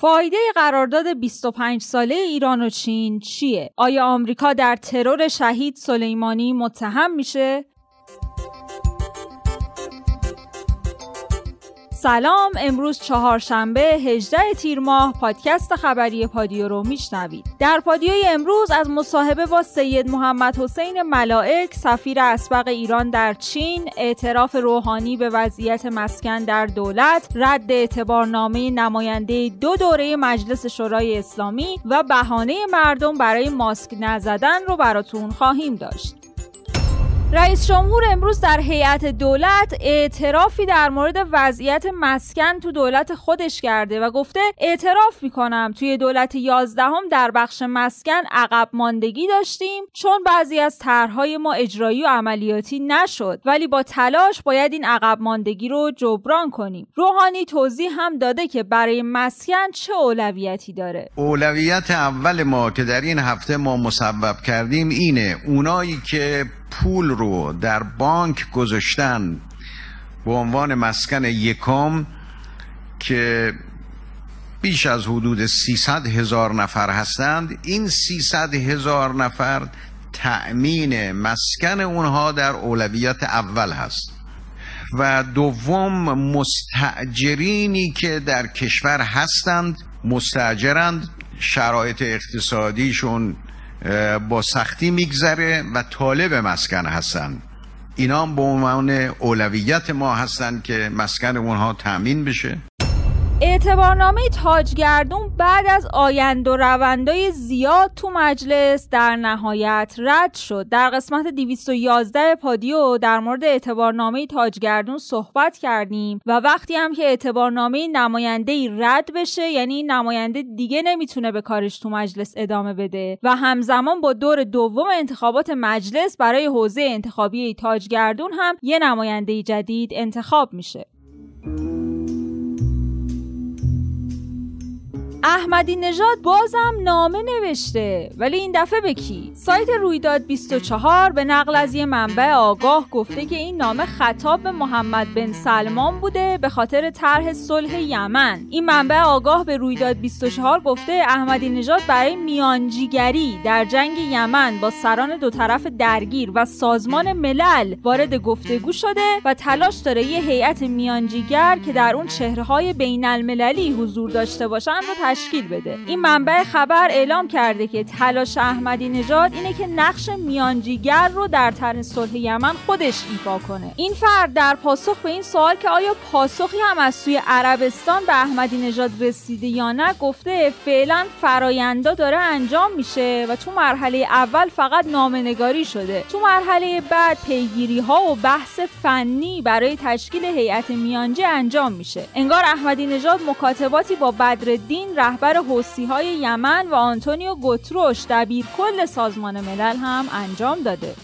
فایده قرارداد 25 ساله ایران و چین چیه؟ آیا آمریکا در ترور شهید سلیمانی متهم میشه؟ سلام امروز چهارشنبه 18 تیر ماه پادکست خبری پادیو رو میشنوید. در پادیوی امروز از مصاحبه با سید محمد حسین ملائک سفیر اسبق ایران در چین اعتراف روحانی به وضعیت مسکن در دولت رد اعتبارنامه نماینده دو دوره مجلس شورای اسلامی و بهانه مردم برای ماسک نزدن رو براتون خواهیم داشت. رئیس جمهور امروز در هیئت دولت اعترافی در مورد وضعیت مسکن تو دولت خودش کرده و گفته اعتراف می‌کنم توی دولت یازدهم در بخش مسکن عقب ماندگی داشتیم چون بعضی از طرحهای ما اجرایی و عملیاتی نشد. ولی با تلاش باید این عقب ماندگی رو جبران کنیم. روحانی توضیح هم داده که برای مسکن چه اولویتی داره. اولویت اول ما که در این هفته ما مسبب کردیم اینه اونایی که پول رو در بانک گذاشتن به عنوان مسکن یکم که بیش از حدود 300 هزار نفر هستند این 300 هزار نفر تأمین مسکن اونها در اولویت اول هست. و دوم مستعجرینی که در کشور هستند مستعجرند شرایط اقتصادیشون با سختی میگذره و طالب مسکن هستن. اینا به عنوان اولویت ما هستن که مسکن اونها تامین بشه. اعتبارنامه تاجگردون بعد از آیند و روندای زیاد تو مجلس در نهایت رد شد. در قسمت 211 پادیو در مورد اعتبارنامه تاجگردون صحبت کردیم و وقتی هم که اعتبارنامه نماینده رد بشه یعنی نماینده دیگه نمی‌تونه به کارش تو مجلس ادامه بده و همزمان با دور دوم انتخابات مجلس برای حوزه انتخابی تاجگردون هم یه نماینده جدید انتخاب میشه. احمدی نژاد بازم نامه نوشته. ولی این دفعه به کی؟ سایت رویداد 24 به نقل از یه منبع آگاه گفته که این نامه خطاب به محمد بن سلمان بوده به خاطر طرح صلح یمن. این منبع آگاه به رویداد 24 گفته احمدی نژاد برای میانجیگری در جنگ یمن با سران دو طرف درگیر و سازمان ملل وارد گفتگو شده و تلاش داره یه هیئت میانجیگر که در اون چهرههای بین المللی حضور داشته باشن رو تشکیل بده. این منبع خبر اعلام کرده که تلاش احمدی نژاد اینه که نقش میانجیگر رو در طرح صلح یمن خودش ایفا کنه. این فرد در پاسخ به این سوال که آیا پاسخی هم از سوی عربستان به احمدی نژاد رسیده یا نه گفته فعلا فرایندا داره انجام میشه و تو مرحله اول فقط نامنگاری شده. تو مرحله بعد پیگیری ها و بحث فنی برای تشکیل هیئت میانجی انجام میشه. انگار احمدی نژاد مکاتباتی با بدرالدین رهبر حوسی های یمن و آنتونیو گوتروش دبیر کل سازمان ملل هم انجام داده.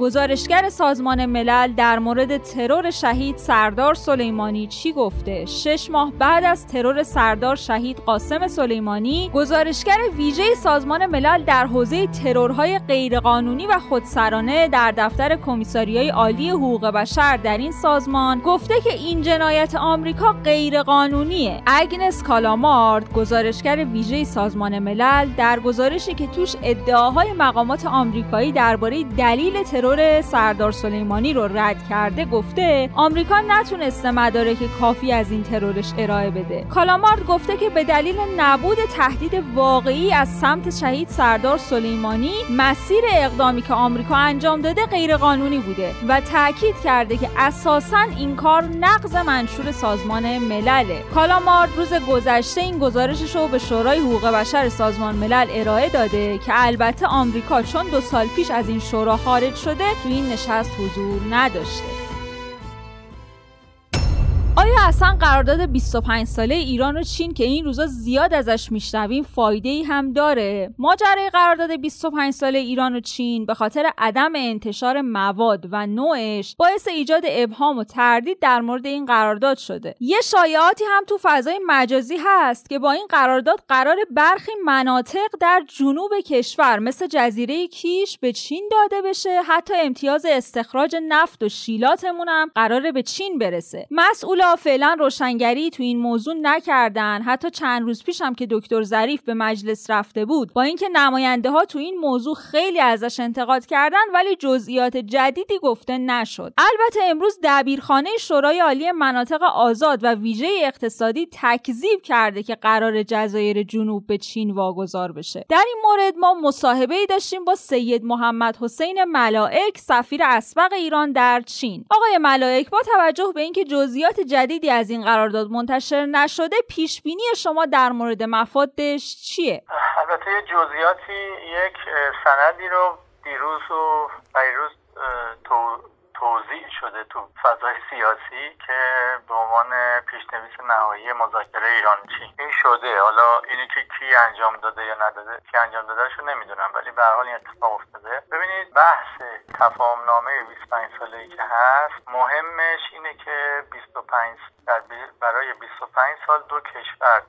گزارشگر سازمان ملل در مورد ترور شهید سردار سلیمانی چی گفته؟ شش ماه بعد از ترور سردار شهید قاسم سلیمانی گزارشگر ویژه سازمان ملل در حوزه ترورهای غیرقانونی و خودسرانه در دفتر کمیساریای عالی حقوق بشر در این سازمان گفته که این جنایت آمریکا غیرقانونیه. اگنس کالامارد گزارشگر ویژه سازمان ملل در گزارشی که توش ادعاهای مقامات آمریکایی درباره دلیل ترور ترور سردار سلیمانی رو رد کرده گفته آمریکا نتونسته مدارک کافی از این ترورش ارائه بده. کالامارد گفته که به دلیل نبود تهدید واقعی از سمت شهید سردار سلیمانی مسیر اقدامی که آمریکا انجام داده غیرقانونی بوده و تاکید کرده که اساسا این کار نقض منشور سازمان ملله کالامارد روز گذشته این گزارشش رو به شورای حقوق بشر سازمان ملل ارائه داده که البته آمریکا چون دو سال پیش از این شورا خارج شده تو این نشست حضور نداشته. آیا اصلا قرارداد 25 ساله ایران و چین که این روزا زیاد ازش میشنویم فایده ای هم داره؟ ماجرای قرارداد 25 ساله ایران و چین به خاطر عدم انتشار مواد و نوعش باعث ایجاد ابهام و تردید در مورد این قرارداد شده. یه شایعاتی هم تو فضای مجازی هست که با این قرارداد قرار برخی مناطق در جنوب کشور مثل جزیره کیش به چین داده بشه. حتی امتیاز استخراج نفت و شیلاتمون هم قراره به چین برسه. مسئولا فعلا روشنگری تو این موضوع نکردن. حتی چند روز پیش هم که دکتر ظریف به مجلس رفته بود با اینکه نماینده ها تو این موضوع خیلی ازش انتقاد کردن ولی جزئیات جدیدی گفته نشد. البته امروز دبیرخانه شورای عالی مناطق آزاد و ویژه اقتصادی تکذیب کرده که قرار جزایر جنوب به چین واگذار بشه. در این مورد ما مصاحبه ای داشتیم با سید محمد حسین ملائک سفیر اسبق ایران در چین. آقای ملائک با توجه به اینکه جزئیات جدیدی از این قرارداد منتشر نشده پیش بینی شما در مورد مفادش چیه؟ البته جزئیاتی یک سندی رو دیروز و پیروز تو توضیح شده تو فضای سیاسی که به عنوان پیشنویس نهایی مذاکره ایران چین این شده. حالا اینی که کی انجام داده یا نداده کی انجام داده شو نمی‌دونم ولی به حال این اتفاق افتاده. ببینید بحث تفاهم نامه 25 ساله ای که هست مهمش اینه که 25 برای 25 سال دو کشور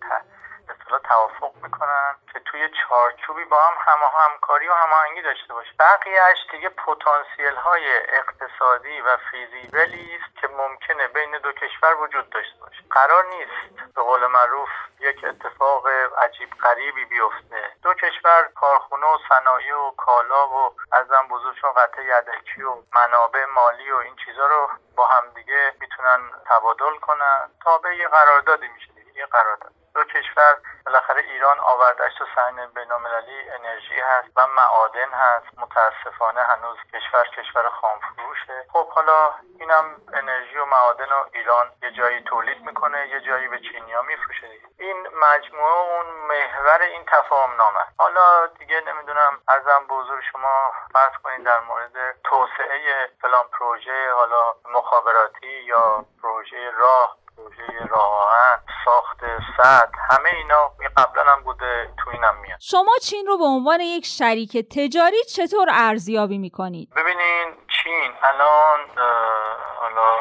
اصطلاح توافق می‌کنن که توی چارچوبی با هم همه همکاری و هماهنگی داشته باشه. بقیهش دیگه پتانسیل های اقتصادی و فیزیبلی است که ممکنه بین دو کشور وجود داشته باشه. قرار نیست به قول معروف یک اتفاق عجیب غریبی بیفته. دو کشور کارخونه و صنایع و کالا و ازم بزرگشون قطع یدکی و منابع مالی و این چیزها رو با همدیگه می‌تونن تبادل کنن. تا به یه قراردادی میشه یه قرارداد. دو کشور بالاخره ایران آوردشت و سحن بینالمللی انرژی هست و معادن هست. متاسفانه هنوز کشور کشور خامفروشه. خب حالا اینم انرژی و معادن و ایران یه جایی تولید می‌کنه یه جایی به چینیا میفروشه. این مجموعه اون محور این تفاهم نامه حالا دیگه نمی‌دونم ارزم به حضور شما فرض کنید در مورد توسعه فلان پروژه حالا مخابراتی یا پروژه راه پروژه راه سد همه اینا قبلا هم بوده تو اینم میاد. شما چین رو به عنوان یک شریک تجاری چطور ارزیابی می‌کنید؟ ببینین چین الان حالا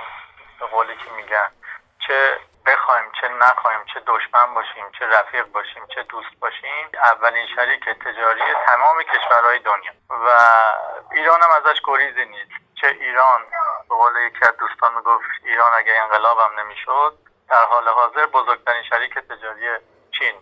به قولی که میگن چه بخوایم چه نخوایم چه دشمن باشیم چه رفیق باشیم چه دوست باشیم اولین شریک تجاری تمام کشورهای دنیا. و ایران هم ازش گریزی نیست. چه ایران به قول یکی از دوستان می‌گفت ایران اگه انقلابم نمی‌شد در حال حاضر بزرگترین شریک تجاری چین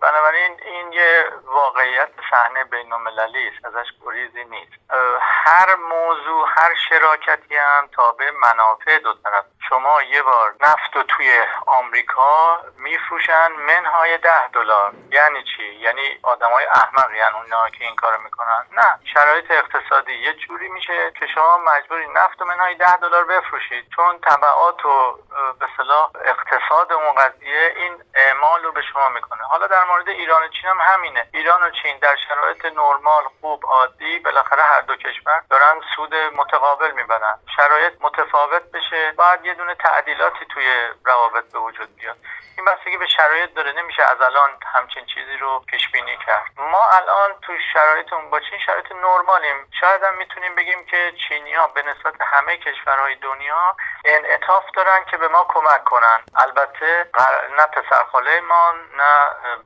بنابراین این یه واقعیت صحنه بین المللی است ازش گریزی نیست. هر موضوع هر شراکتی هم تابع منافع دو طرف شما یه بار نفت رو توی آمریکا میفروشن منهای ده دلار. یعنی چی؟ یعنی آدمای احمق یعنی اونا که این کارو می‌کنن. نه شرایط اقتصادی یه جوری میشه که شما مجبوری نفت و منهای ده دلار بفروشید. چون طبعات و به صلاح اقتصاد اون قضیه این اعمال رو به شما می‌کنه. حالا در مورد ایران و چین هم همینه. ایران و چین در شرایط نرمال خوب عادی بالاخره هر دو کشور دارن سود متقابل می‌برن. شرایط متفاوت بشه. بعد یه دونه تعدیلاتی توی روابط به وجود بیاد. این بستگی به شرایط داره نمیشه از الان همچین چیزی رو پیش بینی کرد. ما الان تو شرایطمون با چین شرایط نرمالیم. شاید هم می‌تونیم بگیم که چینیا به نسبت همه کشورهای دنیا انعطاف دارن که به ما کمک کنن. البته نه پسرخاله ما نه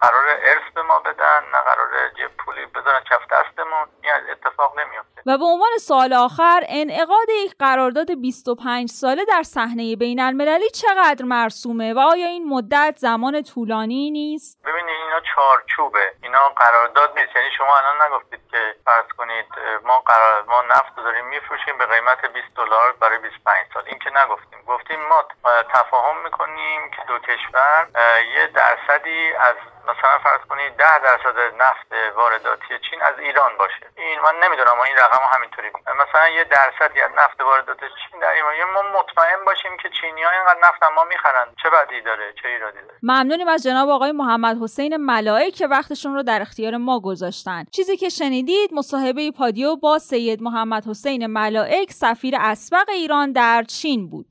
قرار ارث به ما بدن نه قرار یه پولی بذارن کف دستمون. این اتفاق نمیفته و به عنوان سوال آخر انعقاد یک قرارداد 25 ساله در صحنه بین المللی چقدر مرسومه و آیا این مدت زمان طولانی نیست؟ ببینید چارچوبه. اینا قرارداد نیست. یعنی شما الان نگفتید که فرض کنید ما قرار ما نفت داریم میفروشیم به قیمت 20 دلار برای 25 سال. این که نگفتیم. گفتیم ما تفاهم می‌کنیم که دو کشور یه درصدی از مثلا فرض کنید ده درصد نفت وارداتی چین از ایران باشه. این من نمی‌دونم این رقم همینطوری مثلا یه درصدی از نفت واردات چین در ایران ما مطمئن باشیم که چینی ها اینقدر نفت ما می‌خرن. چه بدی داره؟ چه ایرادی داره؟ ممنونیم از جناب آقای محمد حسین ملائک که وقتشون رو در اختیار ما گذاشتن. چیزی که شنیدید مصاحبه پادیو با سید محمد حسین ملائک سفیر اسبق ایران در چین بود.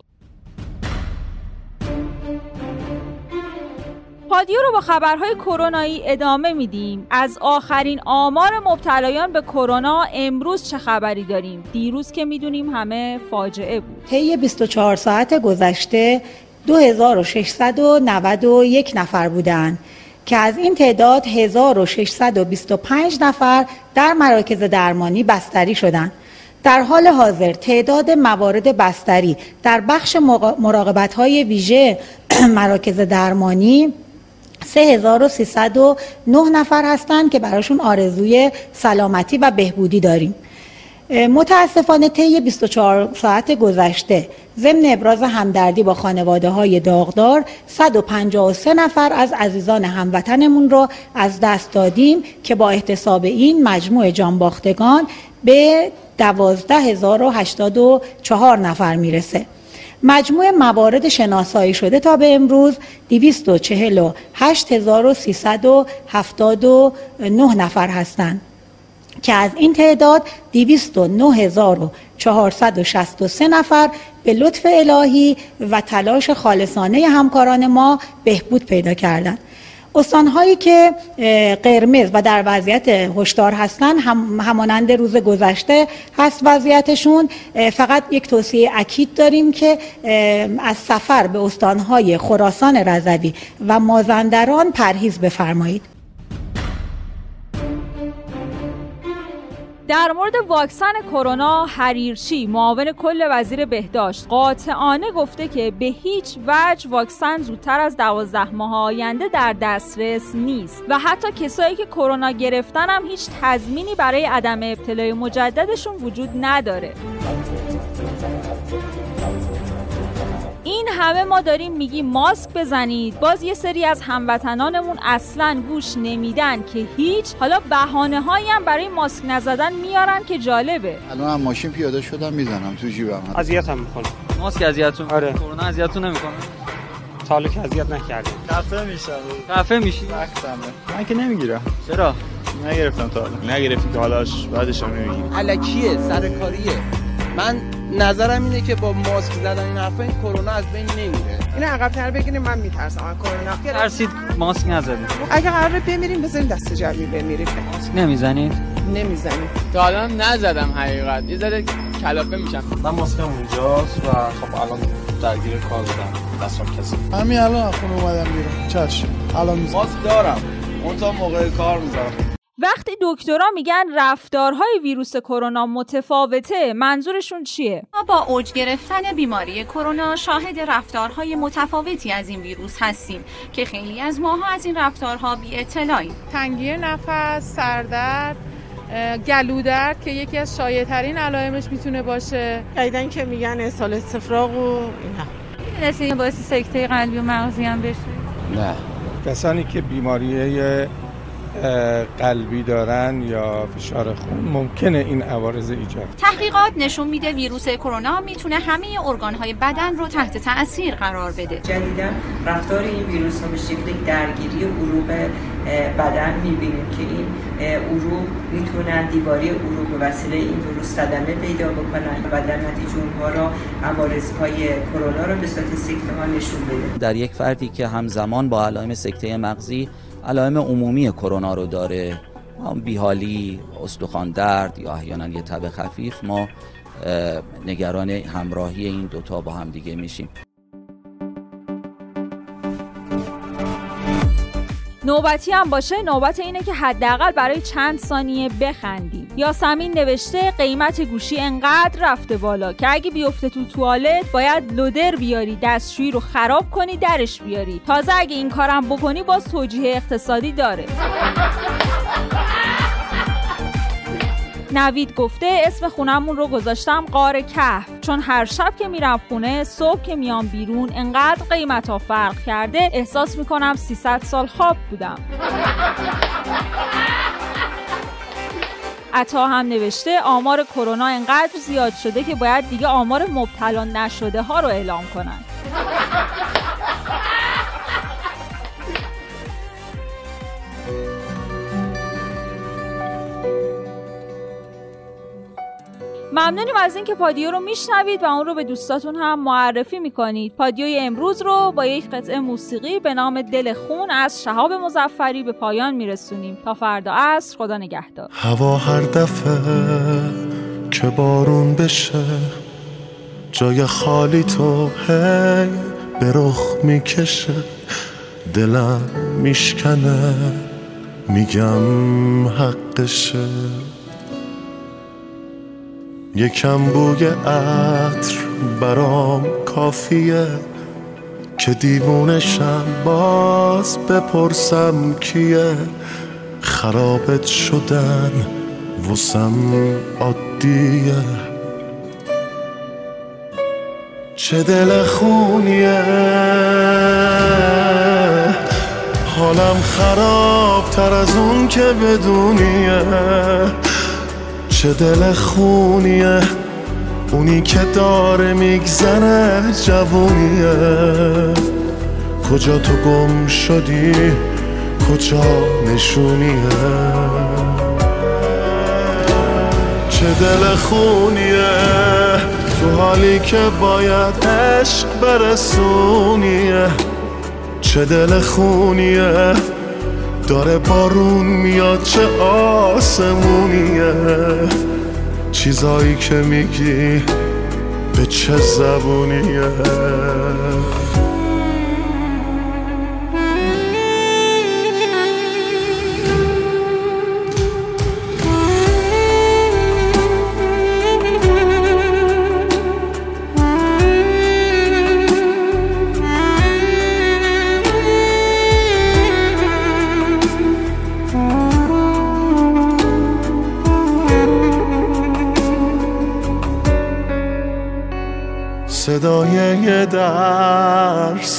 پادیو رو با خبرهای کرونایی ادامه میدیم. از آخرین آمار مبتلایان به کرونا امروز چه خبری داریم؟ دیروز که می‌دونیم همه فاجعه بود. طی 24 ساعت گذشته 2691 نفر بودند که از این تعداد 1625 نفر در مراکز درمانی بستری شدند. در حال حاضر تعداد موارد بستری در بخش مراقبت های ویژه مراکز درمانی 3309 نفر هستند که براشون آرزوی سلامتی و بهبودی داریم. متاسفانه طی 24 ساعت گذشته ضمن ابراز همدردی با خانواده های داغدار 153 نفر از عزیزان هموطنمون رو از دست دادیم که با احتساب این مجموع جانباختگان به 12084 نفر می‌رسه. مجموع موارد شناسایی شده تا به امروز 248379 نفر هستند که از این تعداد 209463 نفر به لطف الهی و تلاش خالصانه همکاران ما بهبود پیدا کردند. استانهایی که قرمز و در وضعیت هشدار هستند هم همانند روز گذشته هست وضعیتشون. فقط یک توصیه اکید داریم که از سفر به استانهای خراسان رضوی و مازندران پرهیز بفرمایید. در مورد واکسن کرونا حریرچی معاون کل وزیر بهداشت قاطعانه گفته که به هیچ وجه واکسن زودتر از دوازده ماه آینده در دسترس نیست و حتی کسایی که کرونا گرفتن هم هیچ تضمینی برای عدم ابتلای مجددشون وجود نداره. این همه ما داریم میگیم ماسک بزنید. باز یه سری از هموطنانمون اصلا گوش نمیدن که هیچ. حالا بهانه هایی هم برای ماسک نزدن میارن که جالبه. الان هم ماشین پیاده شدم می‌زنم تو جیبم. اذیت هم می‌کنه ماسک اذیتتون آره. کرونا اذیتتون نمی‌کنه؟ تا که اذیت نکردیم. خفه میشم. خفه میشی؟ من که نمی‌گیرم. چرا؟ نگرفتم تا حالا. نگرفتی که حالاش بعدش هم نمی‌گیرم علکیه سرکاریه. من نظرم اینه که با ماسک زدن این حرفا این کرونا از بین نمیره. این عقب تر بگیریم من میترسم. از کرونا. ترسید ماسک نزدید اگه قراره بمیریم بزنیم دست جمعی بمیریم. ماسک نمی‌زنید؟ نمی‌زنیم. تا الان نزدم حقیقت. یه ذره کلافه میشم. من ماسکم اونجاست و خب الان درگیر کار بودم. دستم کسی. همین الان خونه اومدم بیرون. چشم. الان می‌زنم ماسک دارم. اون تا موقع کار می‌ذارم وقتی دکترا میگن رفتارهای ویروس کرونا متفاوته منظورشون چیه؟ ما با اوج گرفتن بیماری کرونا شاهد رفتارهای متفاوتی از این ویروس هستیم که خیلی از ماها از این رفتارها بی اطلاعیم. تنگی نفس سردرد گلودرد که یکی از شایع علائمش می‌تونه باشه. قیدن که میگن اسهال استفراغ و اینا. می‌دونستی باعث سکته قلبی و مغزی هم بشه. نه. کسانی که بیماری قلبی دارن یا فشار خون ممکنه این عوارض ایجاد تحقیقات نشون میده ویروس کرونا می‌تونه همه ارگانهای بدن رو تحت تاثیر قرار بده. جدیدا رفتار این ویروس ها به شکل درگیری عروق بدن می‌بینیم که این عروق می‌تونن دیواری عروق به وسیله این ویروس صدمه پیدا بکنن و در نتیجه اونها را عوارضهای کرونا رو به صورت سکته ها نشون بده. در یک فردی که همزمان با علائم سکته مغزی علائم عمومی کرونا رو داره. بیحالی استخوان درد یا احیانا یه تب خفیف ما نگران همراهی این دوتا با هم دیگه میشیم. نوبتی هم باشه نوبت اینه که حداقل برای چند ثانیه بخندیم. یاسمین نوشته قیمت گوشی انقدر رفته بالا که اگه بیفته تو توالت باید لودر بیاری دستشویی رو خراب کنی درش بیاری. تازه اگه این کارم بکنی باز توجیه اقتصادی داره. نوید گفته اسم خونمون رو گذاشتم قار کهف. چون هر شب که میرم خونه صبح که میام بیرون انقدر قیمت ها فرق کرده احساس می‌کنم 300 سال خواب بودم. عطا هم نوشته آمار کرونا انقدر زیاد شده که باید دیگه آمار مبتلا نشده ها رو اعلام کنن. ممنونیم از اینکه پادیو رو میشنوید و اون رو به دوستاتون هم معرفی می‌کنید. پادیوی امروز رو با یک قطعه موسیقی به نام دل خون از شهاب مزفری به پایان میرسونیم. تا فردا عصر خدا نگهدار. هوا هر دفعه که بارون بشه جای خالی تو هی به رخ می‌کشه. دلم میشکنه میگم حقشه. یکم بوی عطر برام کافیه که دیوونشم باز بپرسم کیه. خرابت شدن وسم عادیه. چه دل خونیه؟ حالم خراب تر از اون که بدونیه. چه دل خونیه. اونی که داره میگذره جوونیه. کجا تو گم شدی؟ کجا نشونیه؟ چه دل خونیه؟ تو حالی که باید عشق برسونیه. چه دل خونیه؟ داره بارون میاد چه آسمونیه؟ چیزایی که میگی به چه زبونیه؟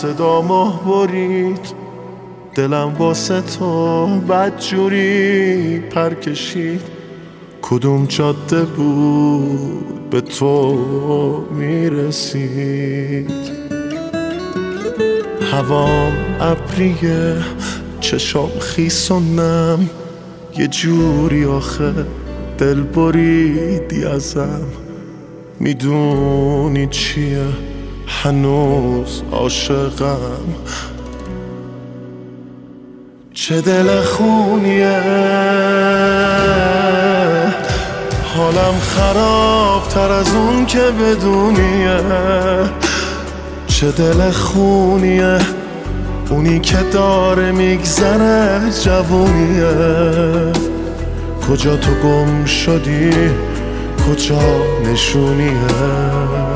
صدا مه برید دلم واسه تو بدجوری پر کشید. کدوم جاده بود به تو می‌رسید؟ هوام ابریه چشام خیس و نم یه جوری آخه دل بریدی ازم. می‌دونی چیه؟ هنوز عاشقم. چه دل خونیه. حالم خراب تر از اون که بدونیه. چه دل خونیه. اونی که داره میگذره جوونیه. کجا تو گم شدی؟ کجا نشونیه؟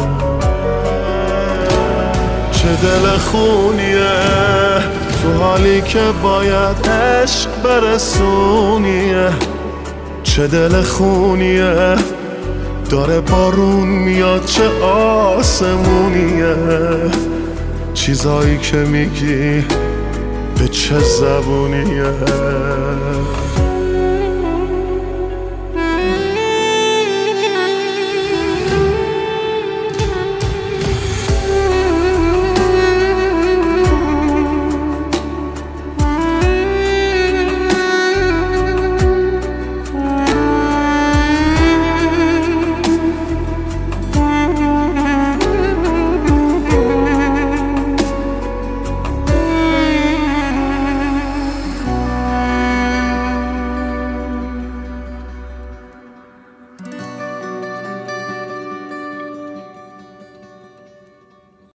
چه دل خونیه؟ تو حالی که باید عشق برسونیه چه دل خونیه؟ داره بارون میاد چه آسمونیه؟ چیزایی که میگی به چه زبونیه؟